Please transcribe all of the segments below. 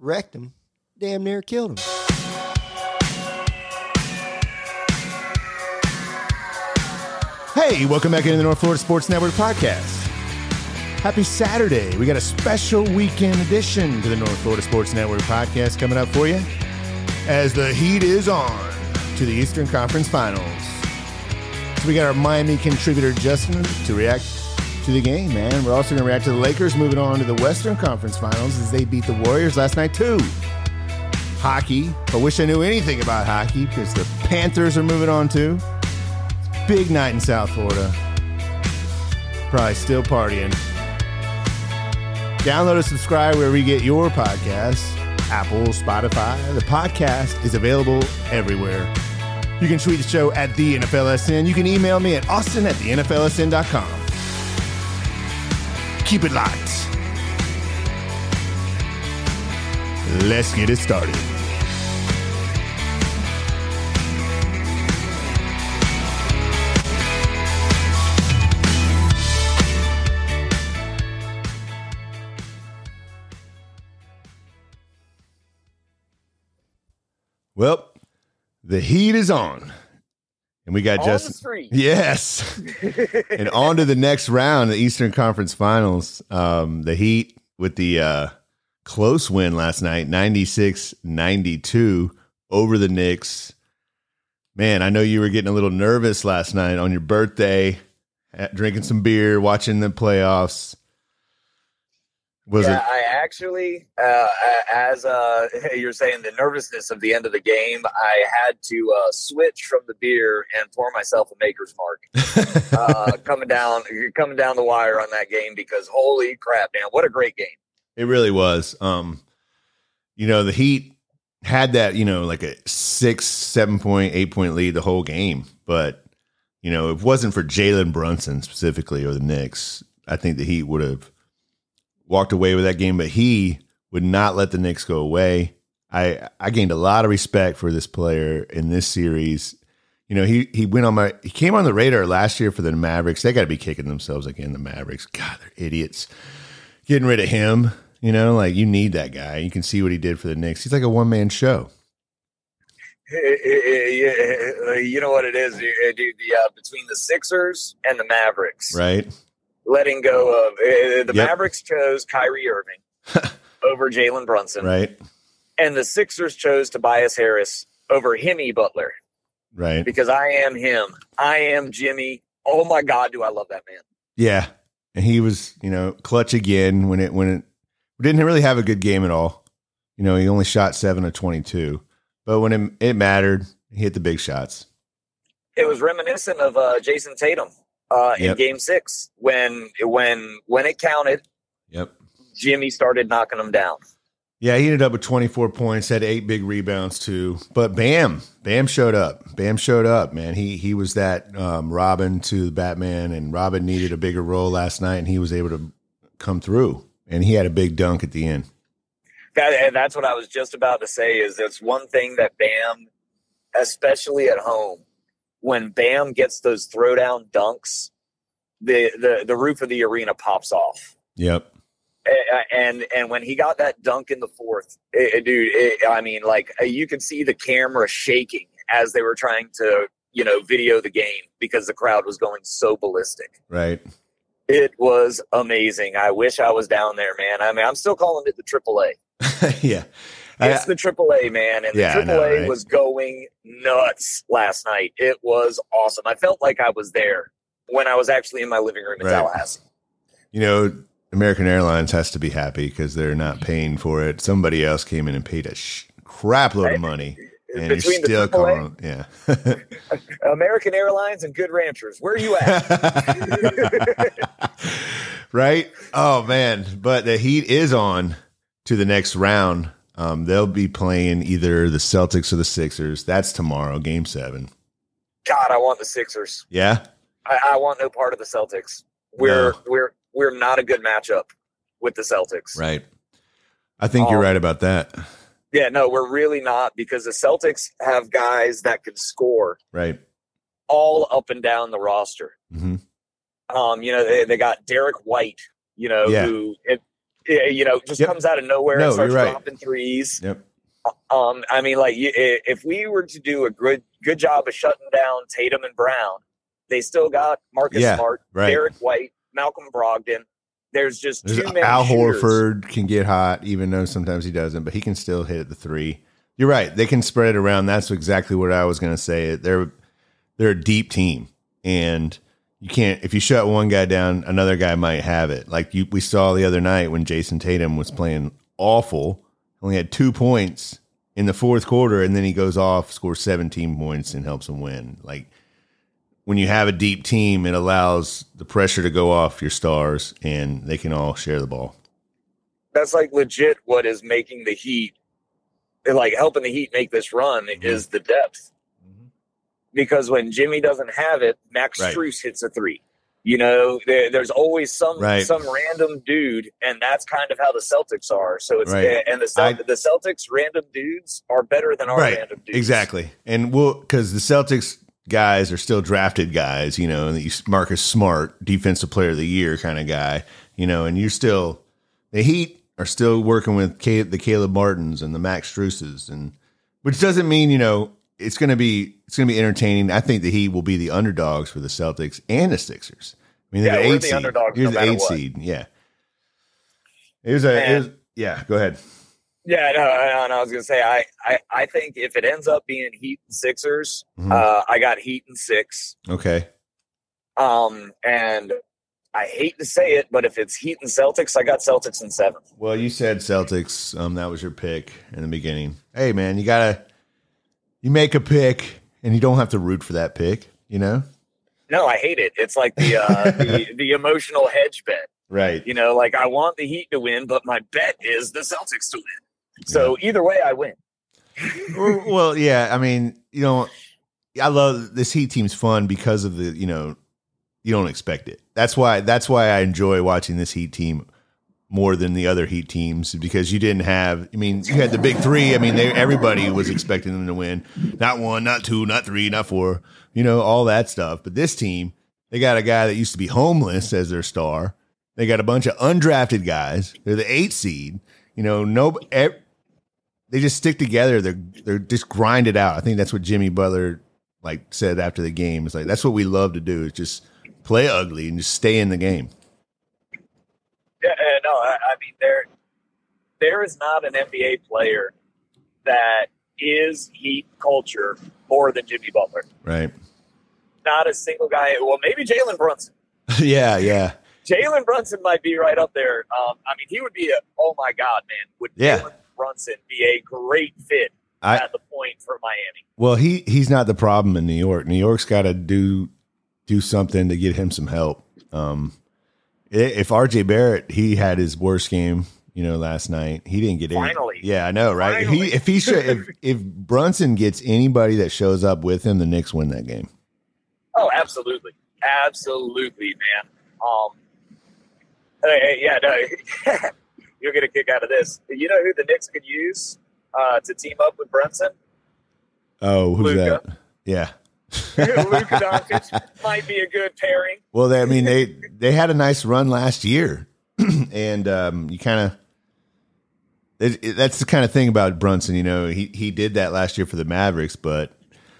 wrecked him, damn near killed him. Hey, welcome back into the North Florida Sports Network podcast. Happy Saturday. We got a special weekend edition to the North Florida Sports Network podcast coming up for you as the heat is on to the Eastern Conference Finals. So we got our Miami contributor Justin to react to the game, man. We're also going to react to the Lakers moving on to the Western Conference Finals as they beat the Warriors last night too. Hockey. I wish I knew anything about hockey because the Panthers are moving on too. Big night in South Florida. Probably still partying. Download and subscribe wherever you get your podcasts Apple, Spotify. The podcast is available everywhere. You can tweet the show at the NFLSN. You can email me at austin at the NFLSN.com. Keep it locked. Let's get it started. Well, the heat is on. And we got On Justin. Yes. and on to the next round, the Eastern Conference Finals. Um, the Heat with the uh, close win last night, 96 92 over the Knicks. Man, I know you were getting a little nervous last night on your birthday, at- drinking some beer, watching the playoffs. Was yeah, it? I actually, uh, as uh, you're saying, the nervousness of the end of the game, I had to uh, switch from the beer and pour myself a Maker's Mark uh, coming down, coming down the wire on that game because holy crap, man, what a great game! It really was. Um, you know, the Heat had that, you know, like a six, seven point, eight point lead the whole game. But, you know, if it wasn't for Jalen Brunson specifically or the Knicks, I think the Heat would have walked away with that game. But he would not let the Knicks go away. I I gained a lot of respect for this player in this series. You know, he he went on my he came on the radar last year for the Mavericks. They got to be kicking themselves again. The Mavericks, God, they're idiots getting rid of him. You know, like you need that guy. You can see what he did for the Knicks. He's like a one man show. Eh, eh, eh, yeah, You know what it is, dude? The uh, between the Sixers and the Mavericks, Right? Letting go of uh, the Yep. Mavericks chose Kyrie Irving over Jalen Brunson, Right? and the Sixers chose Tobias Harris over Himmy Butler. Right. because I am him. I am Jimmy. Oh my God, do I love that man? Yeah. And he was, you know, clutch again when it when it didn't really have a good game at all. You know, he only shot seven of twenty two. But when it, it mattered, he hit the big shots. It was reminiscent of uh, Jayson Tatum uh, in Yep. Game Six when when when it counted. Yep. Jimmy started knocking them down. Yeah, he ended up with 24 points, had eight big rebounds too. But Bam, Bam showed up. Bam showed up, man. He he was that um, Robin to the Batman, and Robin needed a bigger role last night, and he was able to come through. And he had a big dunk at the end. That, and that's what I was just about to say. Is it's one thing that Bam, especially at home, when Bam gets those throwdown dunks, the the the roof of the arena pops off. Yep. And and when he got that dunk in the fourth, it, dude, it, I mean, like uh, you could see the camera shaking as they were trying to, you know, video the game because the crowd was going so ballistic. Right. It was amazing. I wish I was down there, man. I mean, I'm still calling it the AAA. yeah. It's the AAA, man, and the Yeah, I AAA know, right? was going nuts last night. It was awesome. I felt like I was there when I was actually in my living room in Right. Tallahassee. You know, American Airlines has to be happy because they're not paying for it. Somebody else came in and paid a sh- crap load of money, and you're Between the still calling. Yeah. American Airlines and Good Ranchers, where are you at? right? Oh man, but the heat is on to the next round. Um, they'll be playing either the Celtics or the Sixers. That's tomorrow, Game Seven. God, I want the Sixers. Yeah, I, I want no part of the Celtics. We're No. we're we're not a good matchup with the Celtics. right. I think you're Um, right about that. Yeah, no, we're really not because the Celtics have guys that can score Right. all up and down the roster. hmm Um, you know, they, they got Derrick White, you know, Yeah. who it, you know, just Yep. comes out of nowhere No, and starts right. dropping threes. Yep. Um, I mean, like if we were to do a good good job of shutting down Tatum and Brown, they still got Marcus Yeah, Smart, right. Derrick White, Malcolm Brogdon. There's just There's too many Al shooters. Horford can get hot, even though sometimes he doesn't, but he can still hit the three. You're right. They can spread it around. That's exactly what I was going to say. They're they're a deep team, and you can't if you shut one guy down, another guy might have it. Like you, we saw the other night when Jayson Tatum was playing awful, only had two points in the fourth quarter, and then he goes off, scores 17 points, and helps them win. Like when you have a deep team, it allows the pressure to go off your stars, and they can all share the ball. That's like legit what is making the Heat, like helping the Heat make this run Mm-hmm. is the depth. Because when Jimmy doesn't have it, Max Right. Strus hits a three. You know, there, there's always some Right. some random dude, and that's kind of how the Celtics are. So it's Right. Eh, and the I- the Celtics random dudes are better than our right random dudes. exactly and we'll because the celtics guys are still drafted guys you know and marcus smart defensive player of the year kind of guy you know and you're still the heat are still working with Ca- the caleb martins and the max struses and which doesn't mean you know it's going to be it's going to be entertaining i think the heat will be the underdogs for the celtics and the sixers i mean Yeah, the we're eight the seed underdogs You're no the eight what. seed yeah it was a it was, yeah go ahead Yeah, no, no, I was gonna say I, I I think if it ends up being Heat and Sixers, Mhm. uh, I got Heat and six. okay Um, and I hate to say it, but if it's Heat and Celtics, I got Celtics in seven. Well, you said Celtics. Um, that was your pick in the beginning. Hey, man, you gotta you make a pick, and you don't have to root for that pick. You know, No, I hate it. It's like the uh, the, the emotional hedge bet. right? You know, like I want the Heat to win, but my bet is the Celtics to win. So either way, I win. Well, well, yeah. I mean, you know, I love this Heat team's fun because of the you know you don't expect it. That's why that's why I enjoy watching this Heat team more than the other Heat teams because you didn't have. I mean, you had the big three. I mean, they everybody was expecting them to win. Not one, not two, not three, not four. You know, all that stuff. But this team, they got a guy that used to be homeless as their star. They got a bunch of undrafted guys. They're the eight seed. You know, no. They just stick together. They're they're just grind it out. I think that's what Jimmy Butler like said after the game. It's like that's what we love to do. Is just play ugly and just stay in the game. Yeah, mean there there is not an NBA player that is Heat culture more than Jimmy Butler. Right. Not a single guy. Well, maybe Jalen Brunson. yeah. Yeah. Jalen Brunson might be right up there. Um, I mean, he would be a oh my god, man! Would Yeah. Jalen Brunson be a great fit I at the point for Miami? well he he's not the problem in New York. New York's got to do do something to get him some help. Um, if RJ Barrett he had his worst game, you know, last night. He didn't get any. Yeah, I know, right? If he if he should if if Brunson gets anybody that shows up with him, the Knicks win that game. Oh, absolutely, absolutely, man. Um, hey, hey, yeah, no, you'll get a kick out of this. You know who the Knicks could use uh, to team up with Brunson? Oh, who's Luka. that? Yeah. Luka Doncic might be a good pairing. Well, they, I mean, they they had a nice run last year, and um, you kind of that's the kind of thing about Brunson. You know, he he did that last year for the Mavericks, but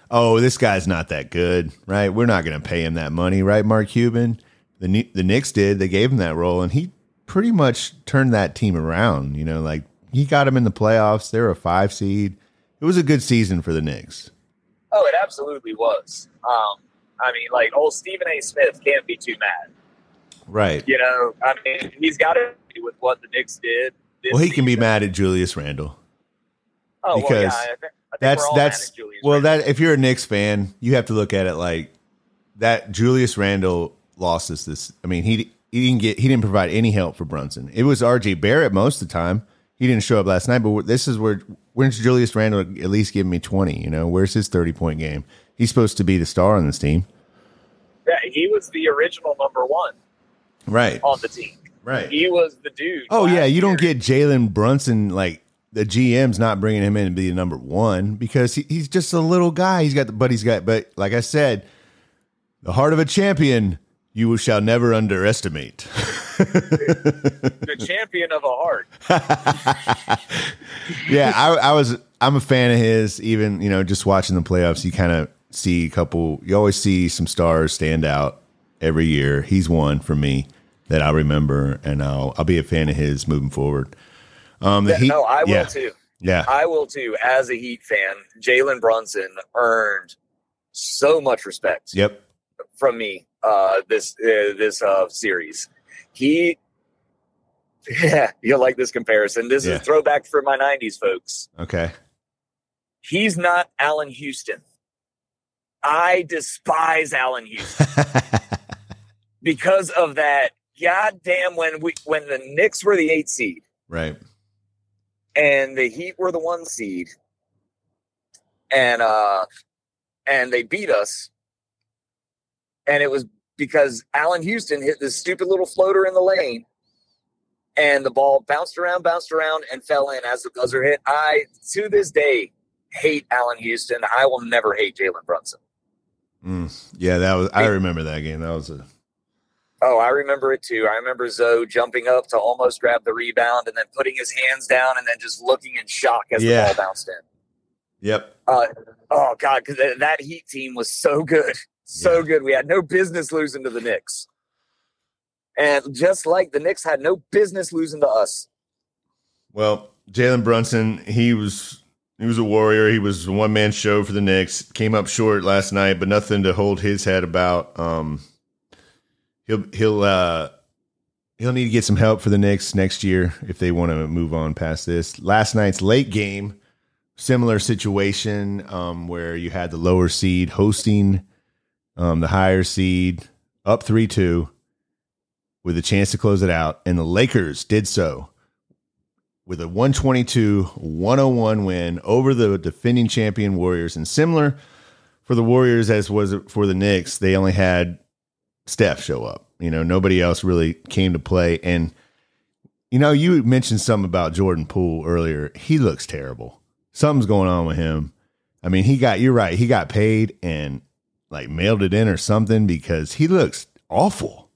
oh, this guy's not that good, right? We're not going to pay him that money, right? Mark Cuban, the the Knicks did. They gave him that role, and he pretty much turned that team around. You know, like he got him in the playoffs. They were a five seed. It was a good season for the Knicks. Oh, it absolutely was. Um, I mean, like old Stephen A. Smith can't be too mad. Right. You know, I mean, he's got to do with what the Knicks did. Well, he can be mad at Julius Randle. Oh, well, yeah, because I, thi- I think that's we're all mad that's well Randle. that if you're a Knicks fan, you have to look at it like that. Julius Randle lost us this. I mean, he he didn't get he didn't provide any help for Brunson. It was R.J. Barrett most of the time. He didn't show up last night, but this is where when's Julius Randle at least give me twenty? You know, where's his thirty point game? He's supposed to be the star on this team, Yeah, he was the original number one right? on the team. Right. He was the dude. Oh yeah, you don't get Jalen Brunson like the GM's not bringing him in to be the number one because he, he's just a little guy. He's got the but he's got but like I said, the heart of a champion You shall never underestimate. the champion of a heart. yeah, I, I was. I'm a fan of his. Even you know, just watching the playoffs, you kind of see a couple. You always see some stars stand out every year. He's one for me that I remember, and I'll I'll be a fan of his moving forward. Um, the Yeah, Heat, no, I will yeah, too. yeah, I will too. As a Heat fan, Jalen Brunson earned so much respect yep, from me uh, this uh, this uh, series. He, yeah, you'll like this comparison. This Yeah. is throwback for my '90s folks. okay, He's not Allan Houston. I despise Allan Houston because of that. Goddamn, when we when the Knicks were the eight seed right, and the Heat were the one seed, and uh, and they beat us, and it was because Allan Houston hit this stupid little floater in the lane, and the ball bounced around, bounced around, and fell in as the buzzer hit. I to this day hate Allan Houston. I will never hate Jalen Brunson. Mm, yeah. That was. I remember that game. That was a Oh, I remember it too. I remember Zo jumping up to almost grab the rebound and then putting his hands down and then just looking in shock as Yeah. the ball bounced in. yep. Uh, oh God, because that Heat team was so good, so Yeah. good. We had no business losing to the Knicks, and just like the Knicks had no business losing to us. Well, Jalen Brunson, he was he was a warrior. He was a one man show for the Knicks. Came up short last night, but nothing to hold his head about. Um, he'll he'll uh, he'll need to get some help for the Knicks next year if they want to move on past this. Last night's late game, similar situation um, where you had the lower seed hosting um, the higher seed up three two with a chance to close it out, and the Lakers did so with a 122 101 win over the defending champion Warriors. And similar for the Warriors as was for the Knicks, they only had Steph show up. You know, nobody else really came to play. And, you know, you mentioned something about Jordan Poole earlier. He looks terrible. Something's going on with him. I mean, he got, you're right, he got paid and like mailed it in or something because he looks awful.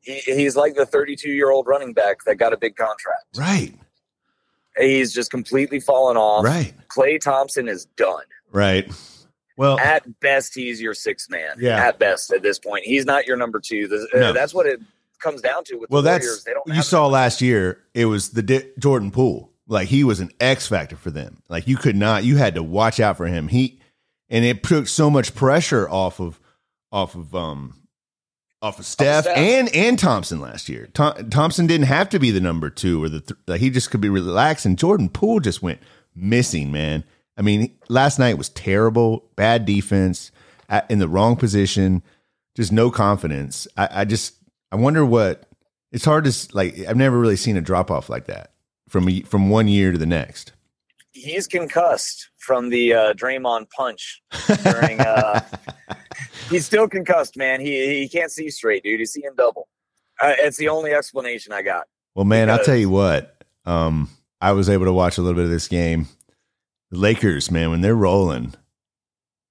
He, he's like the 32 year old running back that got a big contract. Right. He's just completely fallen off. Right. Klay Thompson is done. Right. Well, At best, he's your sixth man. Yeah. At best, at this point, he's not your number two. The- uh, That's what it comes down to with Well, the that's Warriors. They don't you saw last year. It was the Di- Jordan Poole. Like he was an X factor for them. Like you could not. You had to watch out for him. He and it took so much pressure off of off of um off of Steph, Steph. and and Thompson last year. Thom- Thompson didn't have to be the number two or the th- like. He just could be relaxed. And Jordan Poole just went missing. Man, I mean, last night was terrible. Bad defense at, in the wrong position. Just no confidence. I, I just I wonder what it's hard to like. I've never really seen a drop off like that from from one year to the next. He's concussed from the uh, Draymond punch during. Uh, he's still concussed, man. He he can't see straight, dude. He's seeing double. Uh, it's the only explanation I got. Well, man, I'll tell you what. Um, I was able to watch a little bit of this game. The Lakers, man, when they're rolling,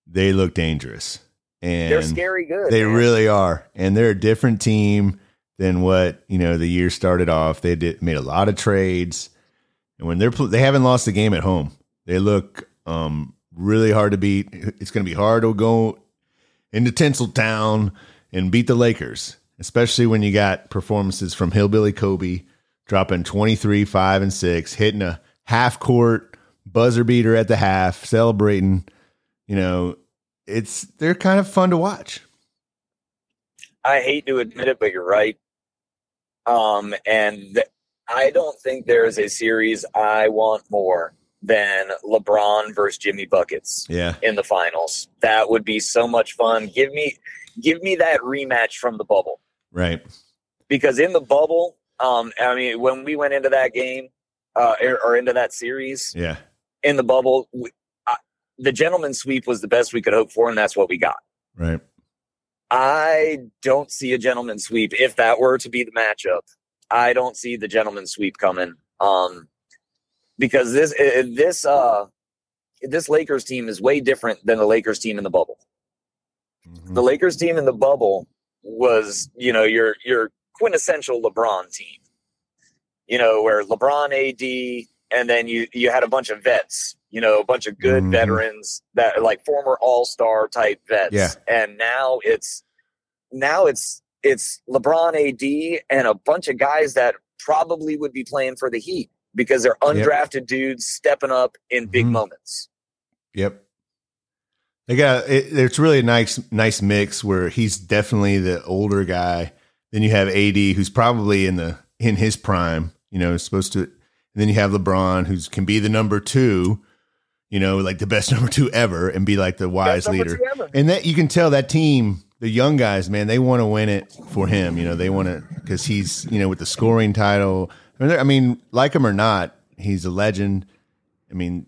they look dangerous, and They're scary good. They man. really are, and they're a different team than what you know the year started off. They did made a lot of trades, and when they're they haven't lost a game at home. They look um, really hard to beat. It's going to be hard to go into Tinseltown and beat the Lakers, especially when you got performances from Hillbilly Kobe dropping 23, 5, and 6, hitting a half court buzzer beater at the half, celebrating. You know, it's they're kind of fun to watch. I hate to admit it, but you're right. Um, and th- I don't think there is a series I want more than LeBron versus Jimmy buckets Yeah. in the finals. That would be so much fun. Give me, give me that rematch from the bubble Right. because in the bubble, um, I mean, when we went into that game, uh, or, or into that series Yeah. in the bubble, we, uh, the gentleman sweep was the best we could hope for, and that's what we got. Right. I don't see a gentleman sweep. If that were to be the matchup, I don't see the gentleman sweep coming. Um, because this this uh this Lakers team is way different than the Lakers team in the bubble. Mhm. The Lakers team in the bubble was you know your your quintessential LeBron team. You know where LeBron, AD, and then you you had a bunch of vets. You know, a bunch of good Mhm. veterans that like former All Star type vets. Yeah. And now it's now it's it's LeBron, AD, and a bunch of guys that probably would be playing for the Heat because they're undrafted dudes stepping up in big Mhm. moments. Yep. They got it, it's really a nice nice mix where he's definitely the older guy. Then you have AD who's probably in the in his prime, you know, supposed to and then you have LeBron who's can be the number 2, you know, like the best number 2 ever and be like the wise leader. And that you can tell that team, the young guys, man, they want to win it for him. You know, they want to because he's you know with the scoring title. I mean, I mean, like him or not, he's a legend. I mean,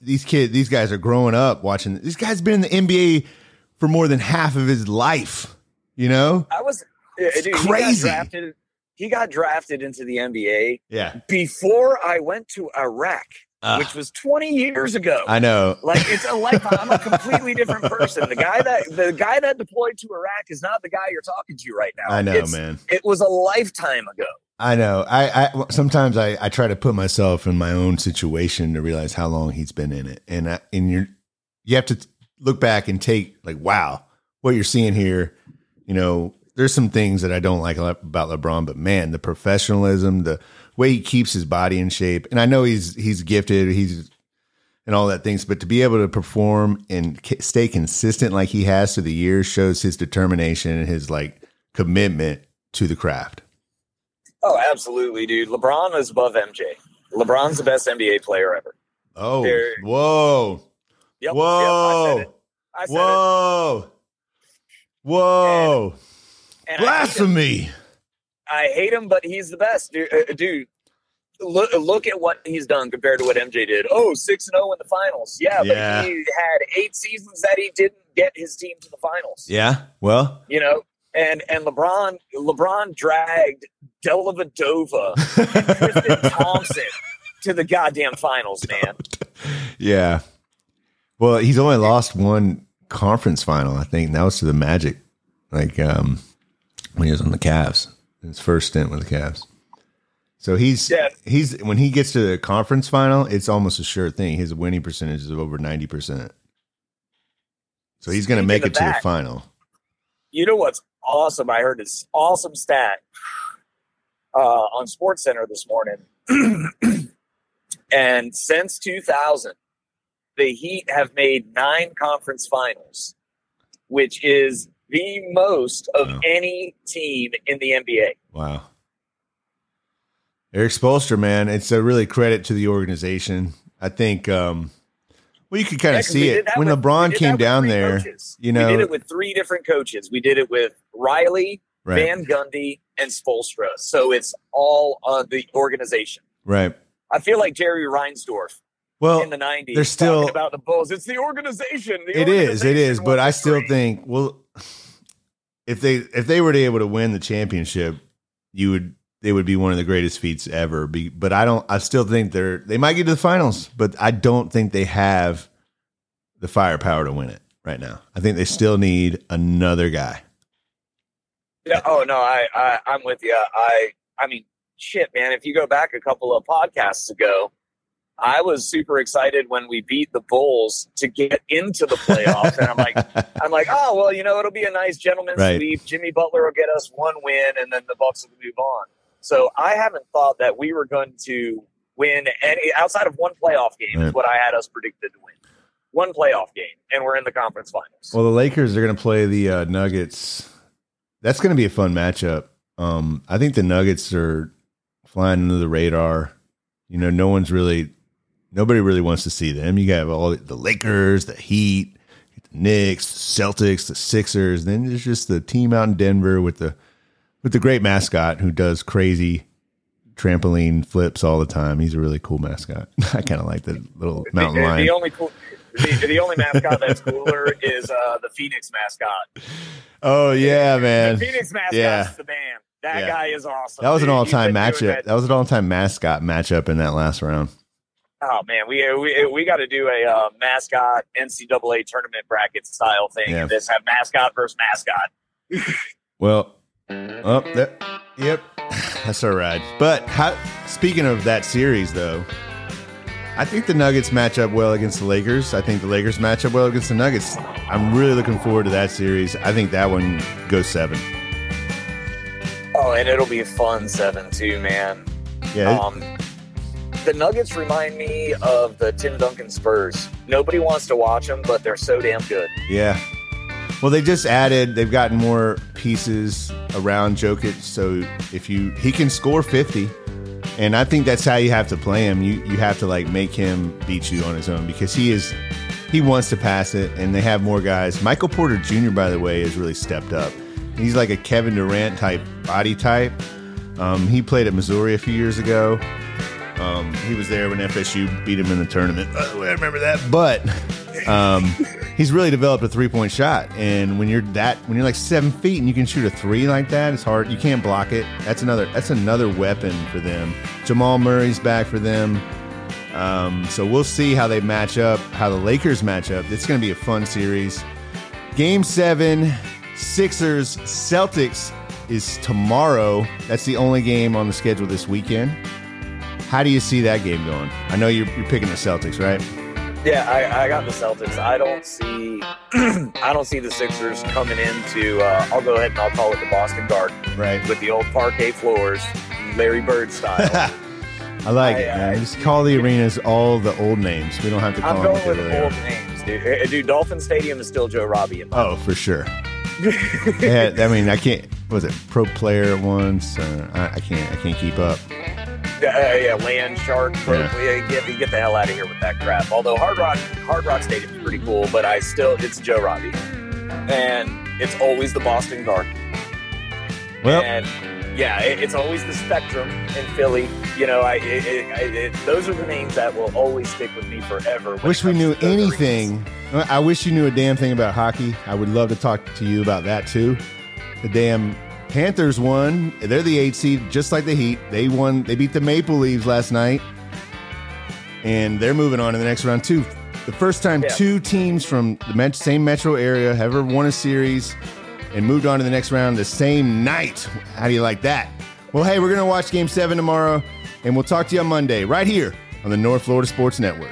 these kids, these guys are growing up watching. This guy's been in the NBA for more than half of his life. You know? I was uh, dude, crazy. He got, drafted, he got drafted into the NBA Yeah, before I went to Iraq, Ah. which was 20 years ago. I know. like it's a lifetime. I'm a completely different person. The guy that the guy that deployed to Iraq is not the guy you're talking to right now. I know, It's- man. It was a lifetime ago. I know. I, I sometimes I, I try to put myself in my own situation to realize how long he's been in it, and I, and you're you have to look back and take like, wow, what you're seeing here. You know, there's some things that I don't like about LeBron, but man, the professionalism, the way he keeps his body in shape, and I know he's he's gifted, he's and all that things, but to be able to perform and stay consistent like he has through the years shows his determination and his like commitment to the craft. Oh, absolutely, dude. LeBron is above MJ. LeBron's the best NBA player ever. Oh, There- whoa, Yep. whoa, Yep, I said it. I said whoa, whoa, it. And I hate blasphemy! I hate him, but he's the best, dude. Uh, dude look, look at what he's done compared to what MJ did. Oh, 6 and 0 in the finals. Yeah, Yeah. but he had eight seasons that he didn't get his team to the finals. Yeah, well, You know, and and LeBron LeBron dragged Dellavedova and Tristan Thompson to the goddamn finals, man. yeah. Well, he's only lost one conference final, I think. and That was to the Magic, like um, when he was on the Cavs, his first stint with the Cavs. So he's Yeah. he's when he gets to the conference final, it's almost a sure thing. His winning percentage is over ninety percent. So he's going to make it to the final. You know what's awesome? I heard this awesome stat uh, on SportsCenter this morning. and since 2000, the Heat have made nine conference finals, which is the most of Wow. any team in the NBA. Wow. Erik Spoelstra, man, it's a really credit to the organization. I think, um, well, you could kind Yeah, see it when with- LeBron came down there. coaches. you we did it with three different coaches. We did it with Riley, Right, Van Gundy, and Spoelstra. So it's all on the organization. right. I feel like Jerry Reinsdorf Well, in the '90s. they're still- about the Bulls. It's the organization. The it is, it is, but I still dream. think, well, if they if they were to able to win the championship, you would they would be one of the greatest feats ever. Be, but I don't. I still think they're they might get to the finals, but I don't think they have the firepower to win it right now. I think they still need another guy. Yeah. Oh no, I, I I'm with you. I I mean, shit, man. If you go back a couple of podcasts ago, I was super excited when we beat the Bulls to get into the playoffs, and I'm like, I'm like, oh well, you know, it'll be a nice gentleman's Right. sweep. Jimmy Butler will get us one win, and then the Bucks will move on. So I haven't thought that we were going to win any outside of one playoff game. Is what I had us predicted to win. One playoff game, and we're in the conference finals. Well, the Lakers are going to play the uh, Nuggets. That's going to be a fun matchup. Um, I think the Nuggets are flying under the radar. You know, no one's really, nobody really wants to see them. You got all the Lakers, the Heat, the Knicks, the Celtics, the Sixers. Then there's just the team out in Denver with the with the great mascot who does crazy trampoline flips all the time. He's a really cool mascot. I kind of like the little mountain the, lion. the only cool, the, the only mascot that's cooler is uh, the Phoenix mascot. oh yeah, man. The Phoenix mascot Yeah. is the man. That Yeah. guy is awesome. That was an all time matchup. that- That was an all time mascot matchup in that last round. Oh man, we we we got to do a uh, mascot NCAA tournament bracket style thing. Yeah. And just have mascot versus mascot. Well, oh, that, yep, that, yep, that's all right. But how, speaking of that series, though, I think the Nuggets match up well against the Lakers. I think the Lakers match up well against the Nuggets. I'm really looking forward to that series. I think that one goes seven. Oh, and it'll be a fun seven too, man. Yeah, Um, the Nuggets remind me of the Tim Duncan Spurs. Nobody wants to watch them, but they're so damn good. Yeah. Well, they just added. They've gotten more pieces around Jokic, so if you he can score fifty, and I think that's how you have to play him. You you have to like make him beat you on his own because he is he wants to pass it, and they have more guys. Michael Porter Jr. by the way has really stepped up. He's like a Kevin Durant type body type. Um, he played at Missouri a few years ago. Um, he was there when FSU beat him in the tournament. Oh, I remember that. But um, he's really developed a three point shot. And when you're that, when you're like seven feet and you can shoot a three like that, it's hard. You can't block it. That's another. That's another weapon for them. Jamal Murray's back for them. Um, so we'll see how they match up. How the Lakers match up. It's going to be a fun series. Game seven, Sixers Celtics is tomorrow. That's the only game on the schedule this weekend. How do you see that game going? I know you're, you're picking the Celtics, right? Yeah, I, I got the Celtics. I don't see, I don't see the Sixers coming into. Uh, I'll go ahead and I'll call it the Boston Garden Right. with the old parquet floors, Larry Bird style. I like I- it, man. I- Just call the arenas all the old names. We don't have to call I'm them going they with really old names, dude. Uh, Dude, Dolphin Stadium is still Joe Robbie. Oh, for sure. yeah, I mean, I can't. Was it pro player once? Uh, I, I can't. I can't keep up. Uh, yeah, Land Shark. Yeah. Get, get the hell out of here with that crap. Although Hard Rock Hard Rock Stadium is pretty cool, but I still it's Joe Robbie, and it's always the Boston Garden. Well, and yeah, it, it's always the Spectrum in Philly. You know, I, it, it, those are the names that will always stick with me forever. wish we knew anything. I wish you knew a damn thing about hockey. I would love to talk to you about that too. The damn Panthers won. They're the eight seed, just like the Heat. They won. They beat the Maple Leaves last night, and they're moving on to the next round too. The first time Yeah. two teams from the same metro area have ever won a series and moved on to the next round the same night. How do you like that? Well, hey, we're gonna watch Game Seven tomorrow, and we'll talk to you on Monday right here on the North Florida Sports Network.